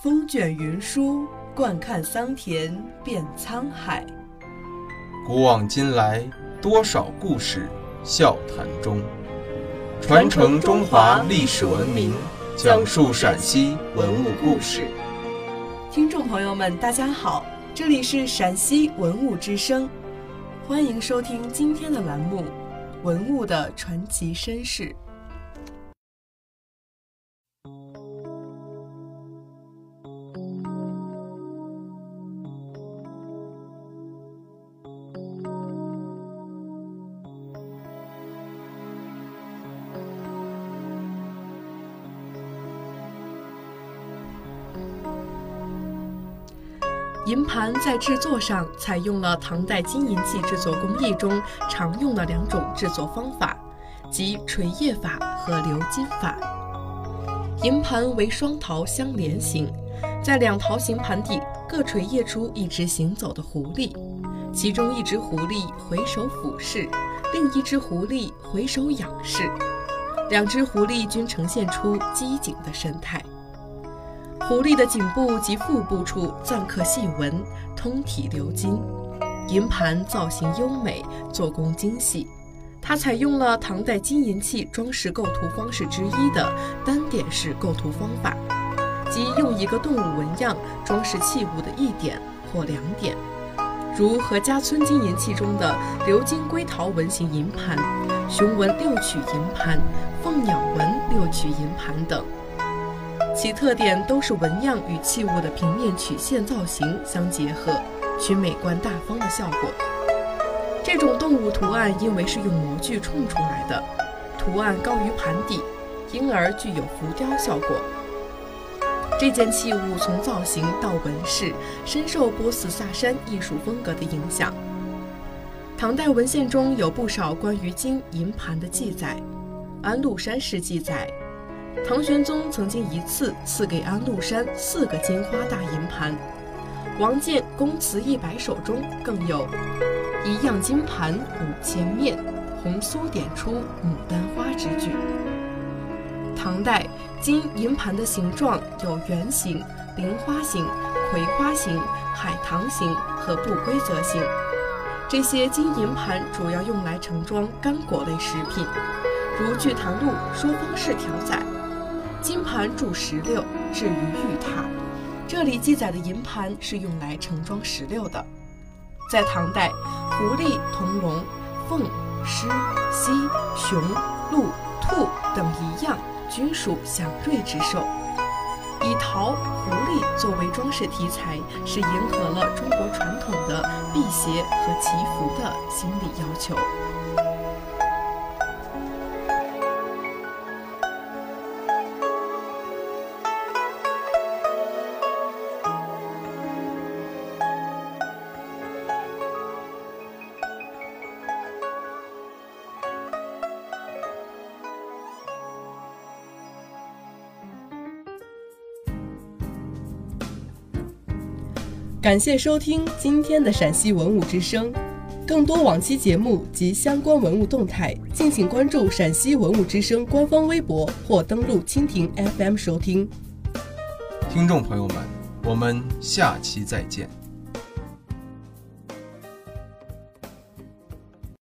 风卷云舒，惯看桑田变沧海。古往今来，多少故事笑谈中。传承中华历史文明，讲述陕西文物故事。听众朋友们，大家好，这里是陕西文物之声，欢迎收听今天的栏目《文物的传奇身世》。银盘在制作上采用了唐代金银器制作工艺中常用的两种制作方法，即锤叶法和鎏金法。银盘为双桃相连形，在两桃形盘底各锤叶出一只行走的狐狸，其中一只狐狸回首俯视，另一只狐狸回首仰视，两只狐狸均呈现出机警的神态。狐狸的颈部及腹部处錾刻细纹，通体鎏金。银盘造型优美，做工精细。它采用了唐代金银器装饰构图方式之一的单点式构图方法，即用一个动物纹样装饰器物的一点或两点，如何家村金银器中的鎏金龟桃纹形银盘、熊纹六曲银盘、凤鸟纹六曲银盘等。其特点都是纹样与器物的平面曲线造型相结合，取美观大方的效果。这种动物图案因为是用模具冲出来的，图案高于盘底，因而具有浮雕效果。这件器物从造型到纹饰，深受波斯萨珊艺术风格的影响。唐代文献中有不少关于金银盘的记载，《安禄山诗》记载。唐玄宗曾经一次赐给安禄山四个金花大银盘，王建《宫词一百首》中更有“一样金盘五千面，红酥点出牡丹花”之句。唐代金银盘的形状有圆形、菱花形、葵花形、海棠形和不规则形。这些金银盘主要用来盛装干果类食品，如《聚唐录》说方士条载。金盘铸石榴，置于玉榻。这里记载的银盘是用来盛装石榴的。在唐代，狐狸、铜龙、凤、狮、犀、熊、鹿、兔等一样，均属祥瑞之兽。以桃、狐狸作为装饰题材，是迎合了中国传统的辟邪和祈福的心理要求。感谢收听今天的陕西文物之声，更多往期节目及相关文物动态，敬请关注陕西文物之声官方微博或登录蜻蜓 FM 收听。听众朋友们，我们下期再见。